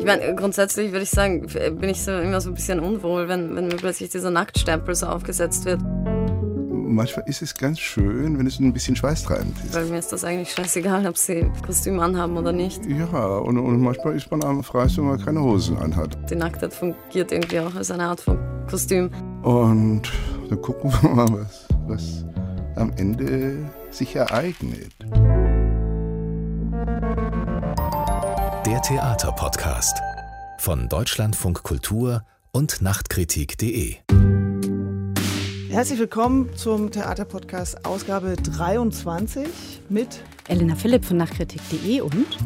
Ich meine, grundsätzlich würde ich sagen, bin ich so immer so ein bisschen unwohl, wenn, wenn mir plötzlich dieser Nacktstempel so aufgesetzt wird. Manchmal ist es ganz schön, wenn es ein bisschen schweißtreibend ist. Weil mir ist das eigentlich scheißegal, ob sie Kostüm anhaben oder nicht. Ja, und, und manchmal ist man am freisten, wenn man keine Hosen anhat. Die Nacktheit fungiert irgendwie auch als eine Art von Kostüm. Und dann gucken wir mal, was, was am Ende sich ereignet. Theaterpodcast von Deutschlandfunk Kultur und Nachtkritik.de. Herzlich willkommen zum Theaterpodcast Ausgabe 23 mit Elena Philipp von Nachtkritik.de und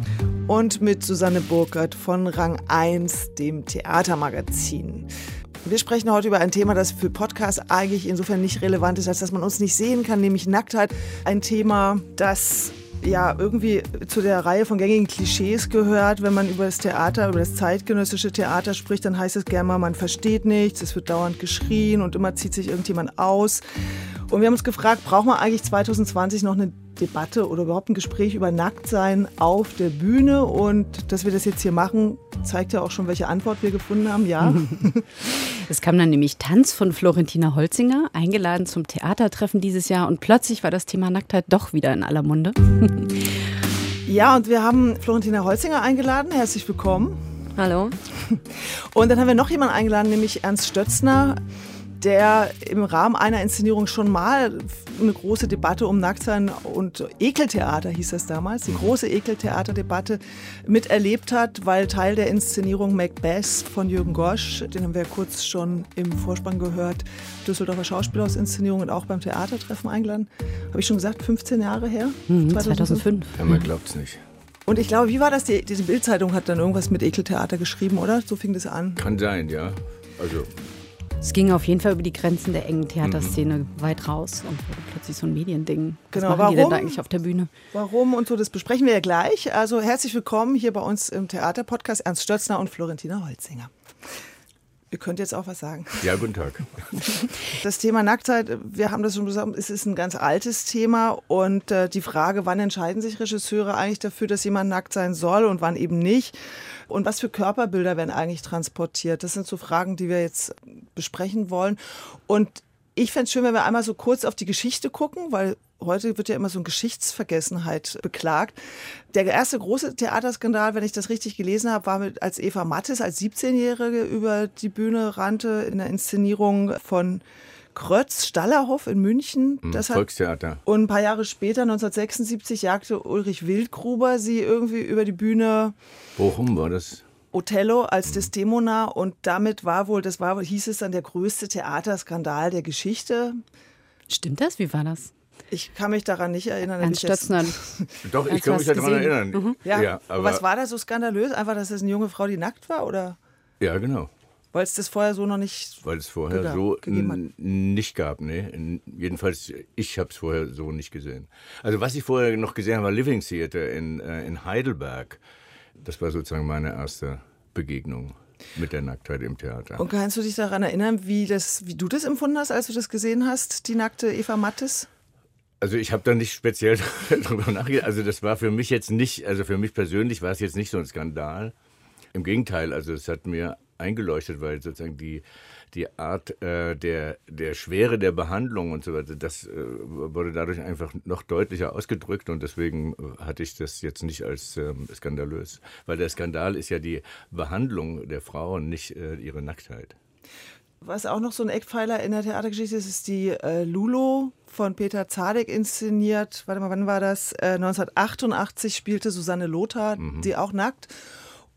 und mit Susanne Burkert von Rang 1, dem Theatermagazin. Wir sprechen heute über ein Thema, das für Podcasts eigentlich insofern nicht relevant ist, als dass man uns nicht sehen kann, nämlich Nacktheit. Ein Thema, das ja irgendwie zu der Reihe von gängigen Klischees gehört. Wenn man über das Theater, über das zeitgenössische Theater spricht, dann heißt es gerne mal, man versteht nichts, es wird dauernd geschrien und immer zieht sich irgendjemand aus. Und wir haben uns gefragt, braucht man eigentlich 2020 noch eine Debatte oder überhaupt ein Gespräch über Nacktsein auf der Bühne? Und dass wir das jetzt hier machen, zeigt ja auch schon, welche Antwort wir gefunden haben. Ja. Es kam dann nämlich Tanz von Florentina Holzinger, eingeladen zum Theatertreffen dieses Jahr. Und plötzlich war das Thema Nacktheit doch wieder in aller Munde. Ja, und wir haben Florentina Holzinger eingeladen. Herzlich willkommen. Hallo. Und dann haben wir noch jemanden eingeladen, nämlich Ernst Stötzner der im Rahmen einer Inszenierung schon mal eine große Debatte um Nacktsein und Ekeltheater hieß das damals, die große Ekeltheaterdebatte miterlebt hat, weil Teil der Inszenierung Macbeth von Jürgen Gosch, den haben wir ja kurz schon im Vorspann gehört, Düsseldorfer Schauspielhausinszenierung und auch beim Theatertreffen eingeladen. Habe ich schon gesagt, 15 Jahre her? Mhm, 2005. Ja, man glaubt es nicht. Und ich glaube, wie war das? Die, diese Bildzeitung hat dann irgendwas mit Ekeltheater geschrieben, oder? So fing das an. Kann sein, ja. Also es ging auf jeden Fall über die Grenzen der engen Theaterszene mhm. weit raus und wurde plötzlich so ein Mediending. Was genau, machen warum, die denn da eigentlich auf der Bühne? Warum und so, das besprechen wir ja gleich. Also herzlich willkommen hier bei uns im Theaterpodcast Ernst Stötzner und Florentina Holzinger. Ihr könnt jetzt auch was sagen. Ja, guten Tag. Das Thema Nacktheit, wir haben das schon gesagt, es ist ein ganz altes Thema und äh, die Frage, wann entscheiden sich Regisseure eigentlich dafür, dass jemand nackt sein soll und wann eben nicht? Und was für Körperbilder werden eigentlich transportiert? Das sind so Fragen, die wir jetzt besprechen wollen. Und ich fände es schön, wenn wir einmal so kurz auf die Geschichte gucken, weil heute wird ja immer so eine Geschichtsvergessenheit beklagt. Der erste große Theaterskandal, wenn ich das richtig gelesen habe, war mit, als Eva Mattes als 17-Jährige über die Bühne rannte in der Inszenierung von Krötz Stallerhoff in München. Mhm, das Volkstheater. Hat, und ein paar Jahre später, 1976, jagte Ulrich Wildgruber sie irgendwie über die Bühne. Bochum war das. Othello als mhm. Desdemona und damit war wohl, das war, hieß es dann, der größte Theaterskandal der Geschichte. Stimmt das? Wie war das? Ich kann mich daran nicht erinnern. Ernst Stötzner. Doch, ich kann mich daran erinnern. Mhm. Ja, ja aber was war da so skandalös? Einfach, dass es eine junge Frau, die nackt war, oder? Ja, genau. Weil es das vorher so noch nicht Weil es vorher so nicht gab, ne? Jedenfalls, ich habe es vorher so nicht gesehen. Also was ich vorher noch gesehen habe, war Living Theater in, äh, in Heidelberg. Das war sozusagen meine erste Begegnung mit der Nacktheit im Theater. Und kannst du dich daran erinnern, wie, das, wie du das empfunden hast, als du das gesehen hast, die nackte Eva Mattes? Also ich habe da nicht speziell darüber nachgedacht. Also das war für mich jetzt nicht, also für mich persönlich war es jetzt nicht so ein Skandal. Im Gegenteil, also es hat mir eingeleuchtet, weil sozusagen die, die Art äh, der, der Schwere der Behandlung und so weiter, das äh, wurde dadurch einfach noch deutlicher ausgedrückt und deswegen hatte ich das jetzt nicht als ähm, skandalös. Weil der Skandal ist ja die Behandlung der Frauen, nicht äh, ihre Nacktheit. Was auch noch so ein Eckpfeiler in der Theatergeschichte ist, ist die äh, Lulo von Peter Zadek inszeniert. Warte mal, wann war das? Äh, 1988 spielte Susanne Lothar, mhm. die auch nackt.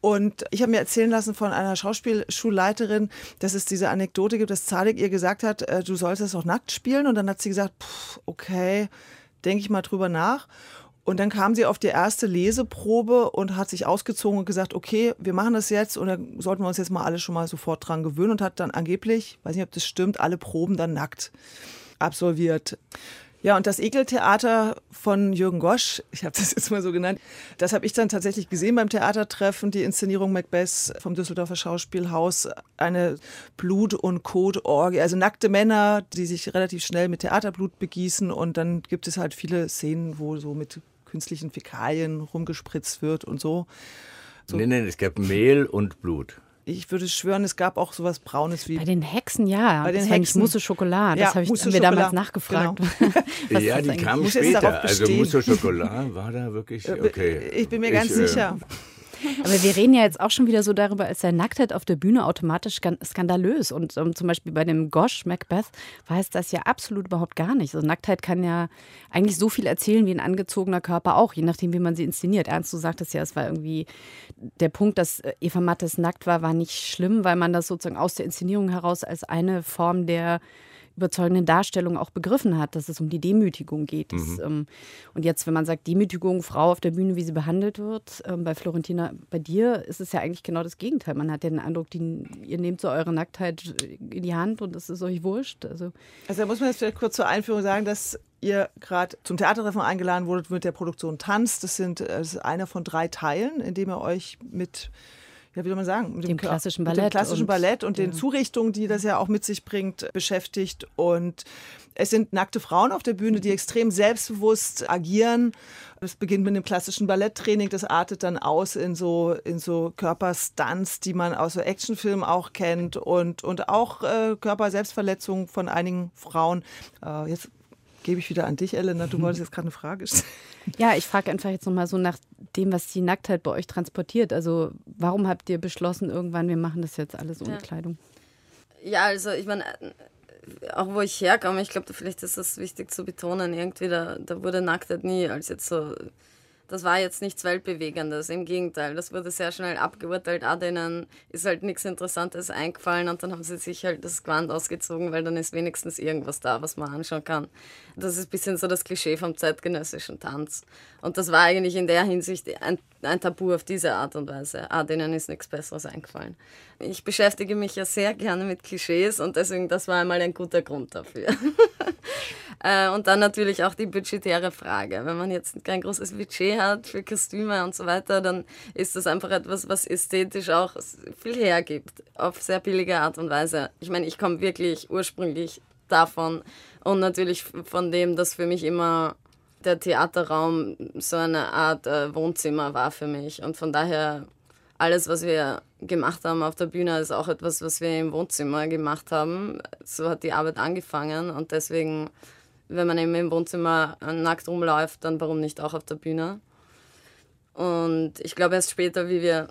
Und ich habe mir erzählen lassen von einer Schauspielschulleiterin, dass es diese Anekdote gibt, dass Zadek ihr gesagt hat, äh, du sollst es auch nackt spielen. Und dann hat sie gesagt, okay, denke ich mal drüber nach. Und dann kam sie auf die erste Leseprobe und hat sich ausgezogen und gesagt, okay, wir machen das jetzt und dann sollten wir uns jetzt mal alle schon mal sofort dran gewöhnen und hat dann angeblich, weiß nicht, ob das stimmt, alle Proben dann nackt absolviert. Ja, und das Ekeltheater von Jürgen Gosch, ich habe das jetzt mal so genannt, das habe ich dann tatsächlich gesehen beim Theatertreffen, die Inszenierung Macbeth vom Düsseldorfer Schauspielhaus, eine Blut- und Kotorgie, also nackte Männer, die sich relativ schnell mit Theaterblut begießen und dann gibt es halt viele Szenen, wo so mit künstlichen Fäkalien rumgespritzt wird und so. So. Nee, nee, es gab Mehl und Blut. Ich würde schwören, es gab auch sowas Braunes wie. Bei den Hexen, ja. Bei den das Hexen. Mousse Schokolade. Ja, Das habe ich, wir damals Schokolade. nachgefragt. Genau. Ja, die jetzt später. Also. Mousse au Chocolat war da wirklich okay. Ich bin mir ganz äh, sicher. Aber wir reden ja jetzt auch schon wieder so darüber, als sei Nacktheit auf der Bühne automatisch skan- skandalös. Und ähm, zum Beispiel bei dem Gosh Macbeth es das ja absolut überhaupt gar nicht. Also Nacktheit kann ja eigentlich so viel erzählen wie ein angezogener Körper auch, je nachdem, wie man sie inszeniert. Ernst, du sagtest ja, es war irgendwie der Punkt, dass äh, Eva Mattes nackt war, war nicht schlimm, weil man das sozusagen aus der Inszenierung heraus als eine Form der überzeugenden Darstellung auch begriffen hat, dass es um die Demütigung geht. Das, ähm, und jetzt, wenn man sagt, Demütigung, Frau auf der Bühne, wie sie behandelt wird, ähm, bei Florentina, bei dir ist es ja eigentlich genau das Gegenteil. Man hat ja den Eindruck, die, ihr nehmt so eure Nacktheit in die Hand und es ist euch wurscht. Also, Also da muss man jetzt vielleicht kurz zur Einführung sagen, dass ihr gerade zum Theatertreffen eingeladen wurdet mit der Produktion Tanz. Das, sind, äh, das ist einer von drei Teilen, in dem ihr euch mit, ja, wie soll man sagen, mit Dem Kör- klassischen mit dem Ballett klassischen und- Ballett und den Zurichtungen, die das ja auch mit sich bringt, beschäftigt. Und es sind nackte Frauen auf der Bühne, die extrem selbstbewusst agieren. Es beginnt mit einem klassischen Balletttraining, das artet dann aus in so, in so Körperstunts, die man aus so Actionfilmen auch kennt und, und auch äh, Körperselbstverletzungen von einigen Frauen. Äh, jetzt gebe ich wieder an dich, Elena. Du wolltest jetzt gerade eine Frage stellen. ja, ich frage einfach jetzt nochmal so nach dem, was die Nacktheit bei euch transportiert. Also, warum habt ihr beschlossen, irgendwann, wir machen das jetzt alles ohne Ja. Kleidung? Ja, also ich meine, äh, auch wo ich herkomme, ich glaube, vielleicht ist das wichtig zu betonen, irgendwie, da, da wurde Nacktheit nie als jetzt so, das war jetzt nichts Weltbewegendes, im Gegenteil, das wurde sehr schnell abgeurteilt, ah, denen ist halt nichts Interessantes eingefallen und dann haben sie sich halt das Gewand ausgezogen, weil dann ist wenigstens irgendwas da, was man anschauen kann. Das ist ein bisschen so das Klischee vom zeitgenössischen Tanz. Und das war eigentlich in der Hinsicht ein, ein Tabu auf diese Art und Weise. Ah, denen ist nichts Besseres eingefallen. Ich beschäftige mich ja sehr gerne mit Klischees und deswegen, das war einmal ein guter Grund dafür. Äh, und dann natürlich auch die budgetäre Frage. Wenn man jetzt kein großes Budget hat für Kostüme und so weiter, dann ist das einfach etwas, was ästhetisch auch viel hergibt, auf sehr billige Art und Weise. Ich meine, ich komme wirklich ursprünglich davon und natürlich von dem, dass für mich immer der Theaterraum so eine Art äh, Wohnzimmer war für mich. Und von daher, alles, was wir gemacht haben auf der Bühne, ist auch etwas, was wir im Wohnzimmer gemacht haben. So hat die Arbeit angefangen und deswegen, wenn man eben im Wohnzimmer nackt rumläuft, dann warum nicht auch auf der Bühne? Und ich glaube, erst später, wie wir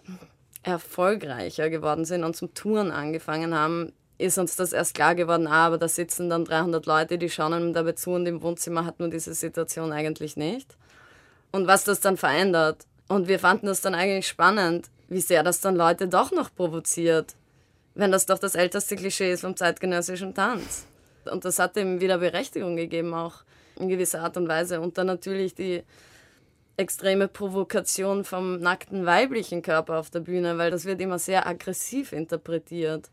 erfolgreicher geworden sind und zum Touren angefangen haben, ist uns das erst klar geworden, ah, aber da sitzen dann 300 Leute, die schauen einem dabei zu und im Wohnzimmer hat man diese Situation eigentlich nicht. Und was das dann verändert. Und wir fanden das dann eigentlich spannend, wie sehr das dann Leute doch noch provoziert, wenn das doch das älteste Klischee ist vom zeitgenössischen Tanz. Und das hat ihm wieder Berechtigung gegeben, auch in gewisser Art und Weise. Und dann natürlich die extreme Provokation vom nackten weiblichen Körper auf der Bühne, weil das wird immer sehr aggressiv interpretiert.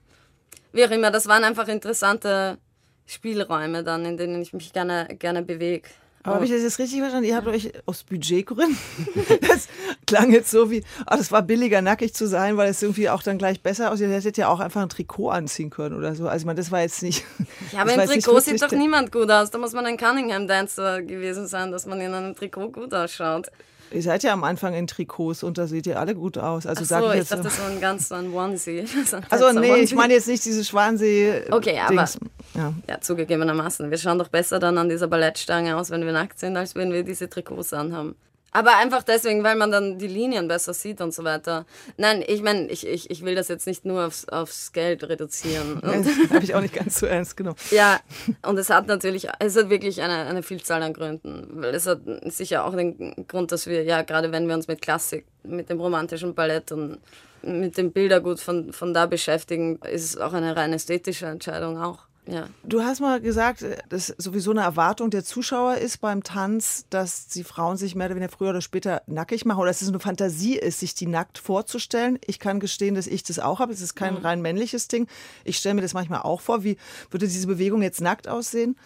Wie auch immer, das waren einfach interessante Spielräume dann, in denen ich mich gerne, gerne bewege. Aber habe ich das jetzt richtig verstanden? Ihr habt euch aus Budgetgründen, das klang jetzt so wie, ah, das war billiger, nackig zu sein, weil es irgendwie auch dann gleich besser aussieht. Ihr hättet ja auch einfach ein Trikot anziehen können oder so. Also ich meine, das war jetzt nicht... Ja, aber im Trikot sieht doch niemand gut aus. Da muss man ein Cunningham-Dancer gewesen sein, dass man in einem Trikot gut ausschaut. Ihr seid ja am Anfang in Trikots und da seht ihr alle gut aus. Also Ach so, ich ich dachte, das war ein ganz so ein Onesie. So Also nee, ich Onesie. meine jetzt nicht diese Schwansee. Okay, aber- Dings. Ja. Ja, zugegebenermaßen. Wir schauen doch besser dann an dieser Ballettstange aus, wenn wir nackt sind, als wenn wir diese Trikots anhaben. Aber einfach deswegen, weil man dann die Linien besser sieht und so weiter. Nein, ich meine, ich, ich, ich will das jetzt nicht nur aufs, aufs Geld reduzieren. Habe ich auch nicht ganz so ernst genommen. ja, und es hat natürlich, es hat wirklich eine, eine Vielzahl an Gründen. Weil es hat sicher auch den Grund, dass wir, ja, gerade wenn wir uns mit Klassik, mit dem romantischen Ballett und mit dem Bildergut von, von da beschäftigen, ist es auch eine rein ästhetische Entscheidung auch. Ja. Du hast mal gesagt, dass sowieso eine Erwartung der Zuschauer ist beim Tanz, dass die Frauen sich mehr oder weniger früher oder später nackig machen oder dass es eine Fantasie ist, sich die nackt vorzustellen. Ich kann gestehen, dass ich das auch habe. Es ist kein rein männliches Ding. Ich stelle mir das manchmal auch vor. Wie würde diese Bewegung jetzt nackt aussehen?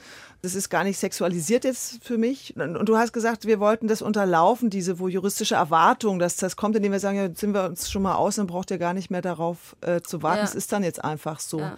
Das ist gar nicht sexualisiert jetzt für mich. Und du hast gesagt, wir wollten das unterlaufen, diese juristische Erwartung, dass das kommt, indem wir sagen, ja, sind wir uns schon mal aus, dann braucht ihr gar nicht mehr darauf äh, zu warten. Ja. Es ist dann jetzt einfach so. Ja.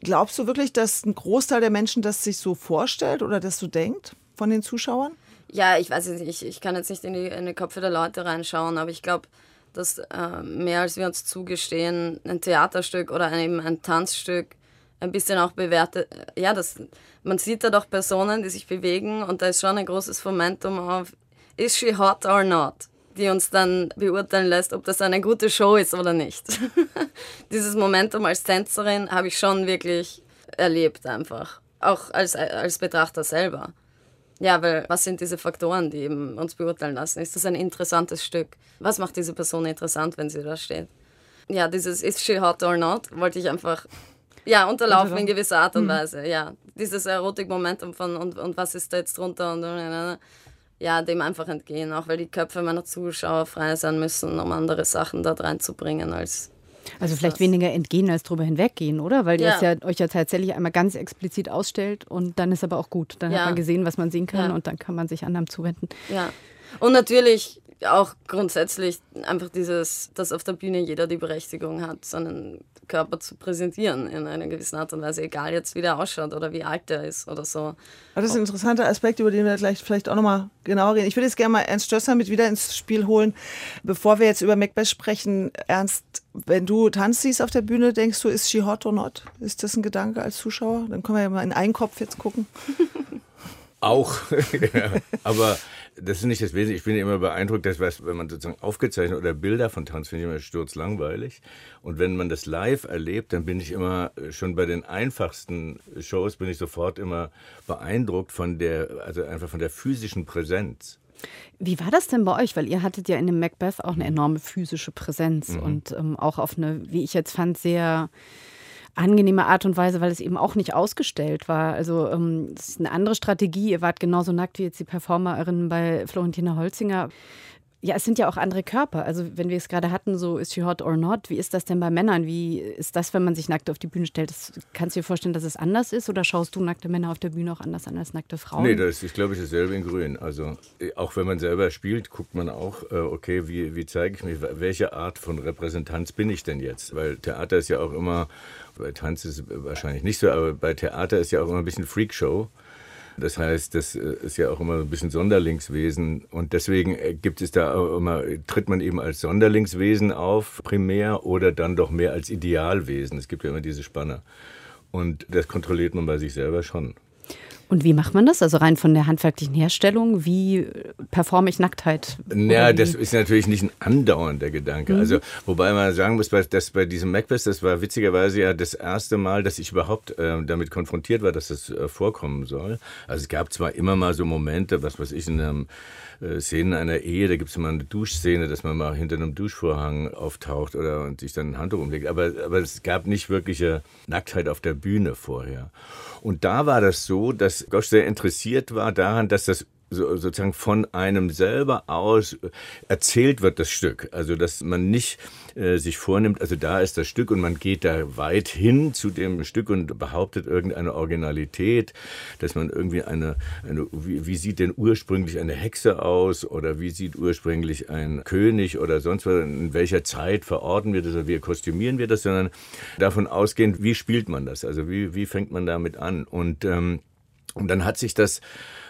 Glaubst du wirklich, dass ein Großteil der Menschen das sich so vorstellt oder das so denkt von den Zuschauern? Ja, ich weiß nicht, ich, ich kann jetzt nicht in die, in die Köpfe der Leute reinschauen, aber ich glaube, dass äh, mehr als wir uns zugestehen, ein Theaterstück oder eben ein Tanzstück ein bisschen auch bewertet. Ja, das, man sieht da doch Personen, die sich bewegen und da ist schon ein großes Momentum auf, is she hot or not? Die uns dann beurteilen lässt, ob das eine gute Show ist oder nicht. Dieses Momentum als Tänzerin habe ich schon wirklich erlebt einfach. Auch als, als Betrachter selber. Ja, weil was sind diese Faktoren, die eben uns beurteilen lassen? Ist das ein interessantes Stück? Was macht diese Person interessant, wenn sie da steht? Ja, dieses Is she hot or not wollte ich einfach ja, unterlaufen in gewisser Art und mhm. Weise, ja. Dieses Erotik-Momentum von und, und was ist da jetzt drunter und ja, dem einfach entgehen, auch weil die Köpfe meiner Zuschauer frei sein müssen, um andere Sachen dort reinzubringen als also vielleicht das. weniger entgehen als drüber hinweggehen, oder? Weil ja. ihr es ja euch ja tatsächlich einmal ganz explizit ausstellt und dann ist aber auch gut. Dann ja. hat man gesehen, was man sehen kann ja. und dann kann man sich anderem zuwenden. Ja. Und natürlich auch grundsätzlich einfach dieses, dass auf der Bühne jeder die Berechtigung hat, seinen Körper zu präsentieren in einer gewissen Art und Weise, egal jetzt wie der ausschaut oder wie alt der ist oder so. Das ist ein interessanter Aspekt, über den wir gleich vielleicht auch nochmal genauer reden. Ich würde jetzt gerne mal Ernst Stösser mit wieder ins Spiel holen. Bevor wir jetzt über Macbeth sprechen, Ernst, wenn du Tanz siehst auf der Bühne, denkst du, ist she hot or not? Ist das ein Gedanke als Zuschauer? Dann können wir ja mal in einen Kopf jetzt gucken. Auch, aber das ist nicht das Wesentliche. Ich bin immer beeindruckt, dass was, wenn man sozusagen aufgezeichnet oder Bilder von Tanz, finde ich immer sturzlangweilig. Und wenn man das live erlebt, dann bin ich immer äh, schon bei den einfachsten Shows bin ich sofort immer beeindruckt von der, also einfach von der physischen Präsenz. Wie war das denn bei euch? Weil ihr hattet ja in dem Macbeth auch eine enorme physische Präsenz mhm. und ähm, auch auf eine, wie ich jetzt fand, sehr angenehme Art und Weise, weil es eben auch nicht ausgestellt war. Also ähm, das ist eine andere Strategie. Ihr wart genauso nackt wie jetzt die Performerinnen bei Florentina Holzinger. Ja, es sind ja auch andere Körper. Also wenn wir es gerade hatten, so ist she hot or not, wie ist das denn bei Männern? Wie ist das, wenn man sich nackt auf die Bühne stellt? Das, kannst du dir vorstellen, dass es anders ist oder schaust du nackte Männer auf der Bühne auch anders an als nackte Frauen? Nee, das ist, glaube ich, dasselbe in Grün. Also auch wenn man selber spielt, guckt man auch, äh, okay, wie, wie zeige ich mich, welche Art von Repräsentanz bin ich denn jetzt? Weil Theater ist ja auch immer bei Tanz ist es wahrscheinlich nicht so, aber bei Theater ist ja auch immer ein bisschen Freakshow. Das heißt, das äh, ist ja auch immer ein bisschen Sonderlingswesen und deswegen äh, gibt es da immer, tritt man eben als Sonderlingswesen auf, primär, oder dann doch mehr als Idealwesen. Es gibt ja immer diese Spanne. Und das kontrolliert man bei sich selber schon. Und wie macht man das? Also rein von der handwerklichen Herstellung, wie performe ich Nacktheit? Ja, das ist natürlich nicht ein andauernder Gedanke. Mhm. Also, wobei man sagen muss, dass bei diesem Macbeth, das war witzigerweise ja das erste Mal, dass ich überhaupt äh, damit konfrontiert war, dass das äh, vorkommen soll. Also es gab zwar immer mal so Momente, was weiß ich, in einem Szenen einer Ehe, da gibt es mal eine Duschszene, dass man mal hinter einem Duschvorhang auftaucht oder und sich dann ein Handtuch umlegt. Aber, aber es gab nicht wirkliche Nacktheit auf der Bühne vorher. Und da war das so, dass Gosch sehr interessiert war daran, dass das so, sozusagen von einem selber aus erzählt wird, das Stück. Also, dass man nicht äh, sich vornimmt, also da ist das Stück und man geht da weit hin zu dem Stück und behauptet irgendeine Originalität, dass man irgendwie eine, eine wie, wie sieht denn ursprünglich eine Hexe aus oder wie sieht ursprünglich ein König oder sonst was, in welcher Zeit verorten wir das oder wie kostümieren wir das, sondern davon ausgehend, wie spielt man das, also wie, wie fängt man damit an und, ähm, und dann hat sich das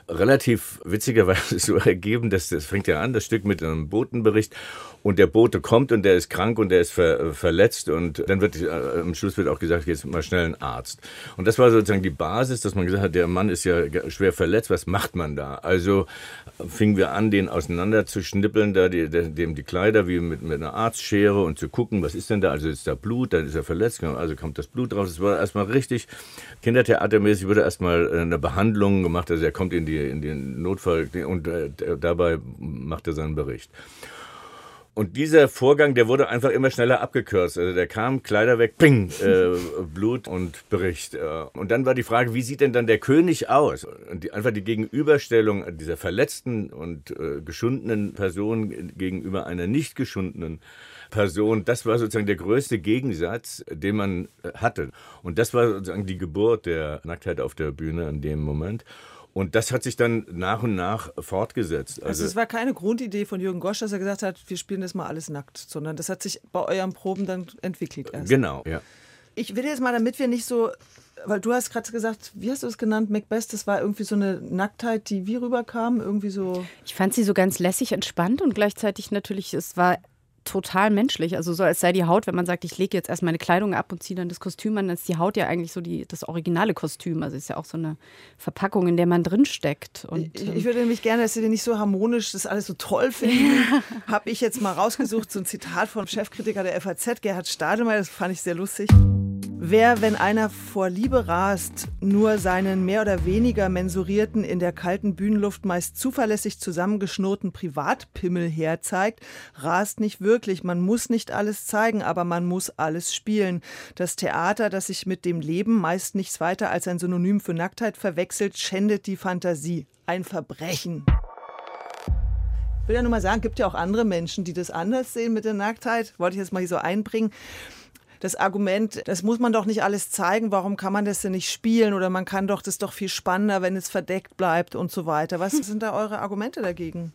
relativ witzigerweise so ergeben, dass das fängt ja an, das Stück mit einem Botenbericht und der Bote kommt und der ist krank und der ist ver, verletzt und dann wird äh, am Schluss wird auch gesagt, jetzt mal schnell ein Arzt. Und das war sozusagen die Basis, dass man gesagt hat, der Mann ist ja schwer verletzt, was macht man da? Also fingen wir an, den auseinander zu schnippeln, da die, dem die Kleider wie mit, mit einer Arztschere und zu gucken, was ist denn da? Also ist da Blut, dann ist er verletzt, also kommt das Blut raus. Das war erstmal richtig Kindertheatermäßig, wurde erstmal eine Behandlung gemacht, also er kommt in die in den Notfall und äh, dabei macht er seinen Bericht. Und dieser Vorgang, der wurde einfach immer schneller abgekürzt. Also der kam, Kleider weg, ping, äh, Blut und Bericht. Äh. Und dann war die Frage, wie sieht denn dann der König aus? Und die, einfach die Gegenüberstellung dieser verletzten und äh, geschundenen Person gegenüber einer nicht geschundenen Person, das war sozusagen der größte Gegensatz, den man äh, hatte. Und das war sozusagen die Geburt der Nacktheit auf der Bühne in dem Moment. Und das hat sich dann nach und nach fortgesetzt. Also, also es war keine Grundidee von Jürgen Gosch, dass er gesagt hat, wir spielen das mal alles nackt, sondern das hat sich bei euren Proben dann entwickelt erst. Genau, ja. Ich will jetzt mal, damit wir nicht so, weil du hast gerade gesagt, wie hast du es genannt, Macbeth, das war irgendwie so eine Nacktheit, die wie rüberkam, irgendwie so. Ich fand sie so ganz lässig entspannt und gleichzeitig natürlich, es war total menschlich. Also so als sei die Haut, wenn man sagt, ich lege jetzt erst meine Kleidung ab und ziehe dann das Kostüm an, dann ist die Haut ja eigentlich so die, das originale Kostüm. Also ist ja auch so eine Verpackung, in der man drinsteckt. Und, ich, ich würde nämlich gerne, dass Sie nicht so harmonisch das alles so toll finden. Habe ich jetzt mal rausgesucht, so ein Zitat vom Chefkritiker der FAZ, Gerhard Stadelmeier, das fand ich sehr lustig. Wer, wenn einer vor Liebe rast, nur seinen mehr oder weniger mensurierten, in der kalten Bühnenluft meist zuverlässig zusammengeschnurrten Privatpimmel herzeigt, rast nicht wirklich. Man muss nicht alles zeigen, aber man muss alles spielen. Das Theater, das sich mit dem Leben meist nichts weiter als ein Synonym für Nacktheit verwechselt, schändet die Fantasie. Ein Verbrechen. Ich will ja nur mal sagen, gibt ja auch andere Menschen, die das anders sehen mit der Nacktheit. Wollte ich jetzt mal hier so einbringen das Argument, das muss man doch nicht alles zeigen, warum kann man das denn nicht spielen oder man kann doch das doch viel spannender, wenn es verdeckt bleibt und so weiter. Was sind da eure Argumente dagegen?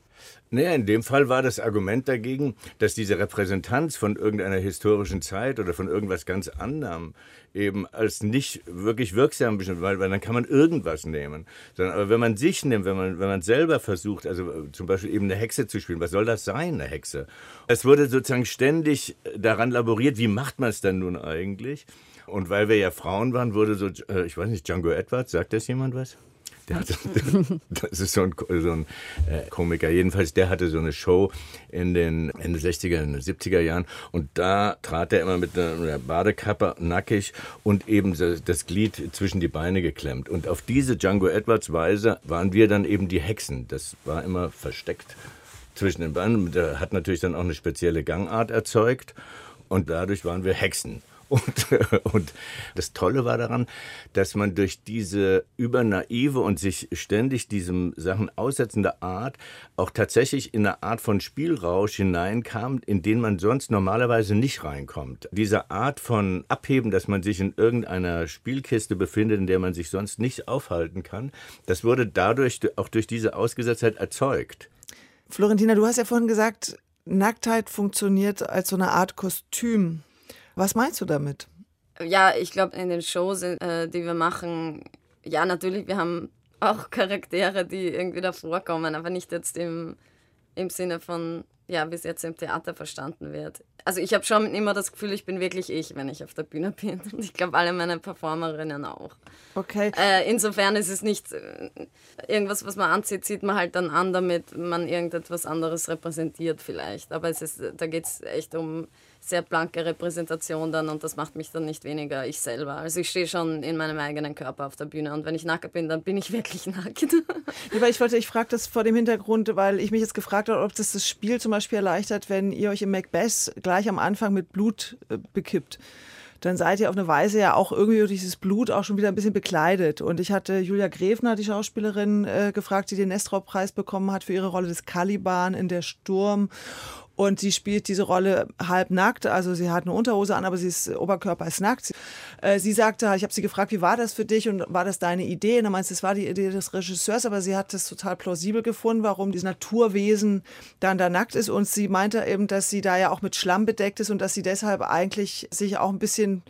Naja, in dem Fall war das Argument dagegen, dass diese Repräsentanz von irgendeiner historischen Zeit oder von irgendwas ganz anderem eben als nicht wirklich wirksam bestimmt, weil, weil dann kann man irgendwas nehmen. Sondern, aber wenn man sich nimmt, wenn man, wenn man selber versucht, also äh, zum Beispiel eben eine Hexe zu spielen, was soll das sein, eine Hexe? Es wurde sozusagen ständig daran laboriert, wie macht man es denn nun eigentlich? Und weil wir ja Frauen waren, wurde so, äh, ich weiß nicht, Django Edwards, sagt das jemand was? Der hatte, das ist so ein, so ein äh, Komiker. Jedenfalls, der hatte so eine Show in den Ende 60er, in den 70er Jahren. Und da trat er immer mit einer Badekappe nackig und eben das Glied zwischen die Beine geklemmt. Und auf diese Django Edwards Weise waren wir dann eben die Hexen. Das war immer versteckt zwischen den Beinen. Der hat natürlich dann auch eine spezielle Gangart erzeugt. Und dadurch waren wir Hexen. Und, und das Tolle war daran, dass man durch diese übernaive und sich ständig diesem Sachen aussetzende Art auch tatsächlich in eine Art von Spielrausch hineinkam, in den man sonst normalerweise nicht reinkommt. Diese Art von Abheben, dass man sich in irgendeiner Spielkiste befindet, in der man sich sonst nicht aufhalten kann, das wurde dadurch auch durch diese Ausgesetztheit erzeugt. Florentina, du hast ja vorhin gesagt, Nacktheit funktioniert als so eine Art Kostüm. Was meinst du damit? Ja, ich glaube, in den Shows, äh, die wir machen, ja, natürlich, wir haben auch Charaktere, die irgendwie da vorkommen, aber nicht jetzt im, im Sinne von, ja, wie es jetzt im Theater verstanden wird. Also ich habe schon immer das Gefühl, ich bin wirklich ich, wenn ich auf der Bühne bin. Und ich glaube, alle meine Performerinnen auch. Okay. Äh, insofern ist es nicht äh, irgendwas, was man anzieht, zieht man halt dann an, damit man irgendetwas anderes repräsentiert vielleicht. Aber es ist, da geht es echt um sehr blanke Repräsentation dann und das macht mich dann nicht weniger ich selber. Also ich stehe schon in meinem eigenen Körper auf der Bühne und wenn ich nackt bin, dann bin ich wirklich nackt. Ja, weil ich wollte, ich frage das vor dem Hintergrund, weil ich mich jetzt gefragt habe, ob das das Spiel zum Beispiel erleichtert, wenn ihr euch im Macbeth gleich am Anfang mit Blut äh, bekippt dann seid ihr auf eine Weise ja auch irgendwie durch dieses Blut auch schon wieder ein bisschen bekleidet. Und ich hatte Julia Grefner, die Schauspielerin, äh, gefragt, die den Nestor-Preis bekommen hat für ihre Rolle des Caliban in der Sturm. Und sie spielt diese Rolle halb nackt, also sie hat eine Unterhose an, aber sie ist Oberkörper ist nackt. Äh, sie sagte, ich habe sie gefragt, wie war das für dich und war das deine Idee? Und dann meinst es war die Idee des Regisseurs, aber sie hat es total plausibel gefunden, warum dieses Naturwesen dann da nackt ist. Und sie meinte eben, dass sie da ja auch mit Schlamm bedeckt ist und dass sie deshalb eigentlich sich auch ein bisschen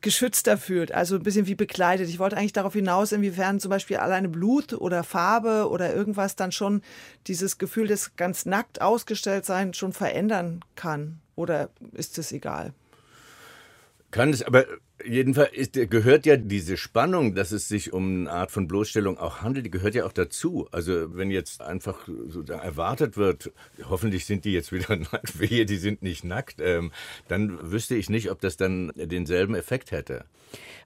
geschützter fühlt, also ein bisschen wie bekleidet. Ich wollte eigentlich darauf hinaus, inwiefern zum Beispiel alleine Blut oder Farbe oder irgendwas dann schon dieses Gefühl des ganz nackt ausgestellt sein schon verändern kann. Oder ist es egal? Kann es, aber jedenfalls ist, gehört ja diese Spannung, dass es sich um eine Art von Bloßstellung auch handelt, die gehört ja auch dazu. Also wenn jetzt einfach so erwartet wird, hoffentlich sind die jetzt wieder nackt, wehe, die sind nicht nackt, ähm, dann wüsste ich nicht, ob das dann denselben Effekt hätte.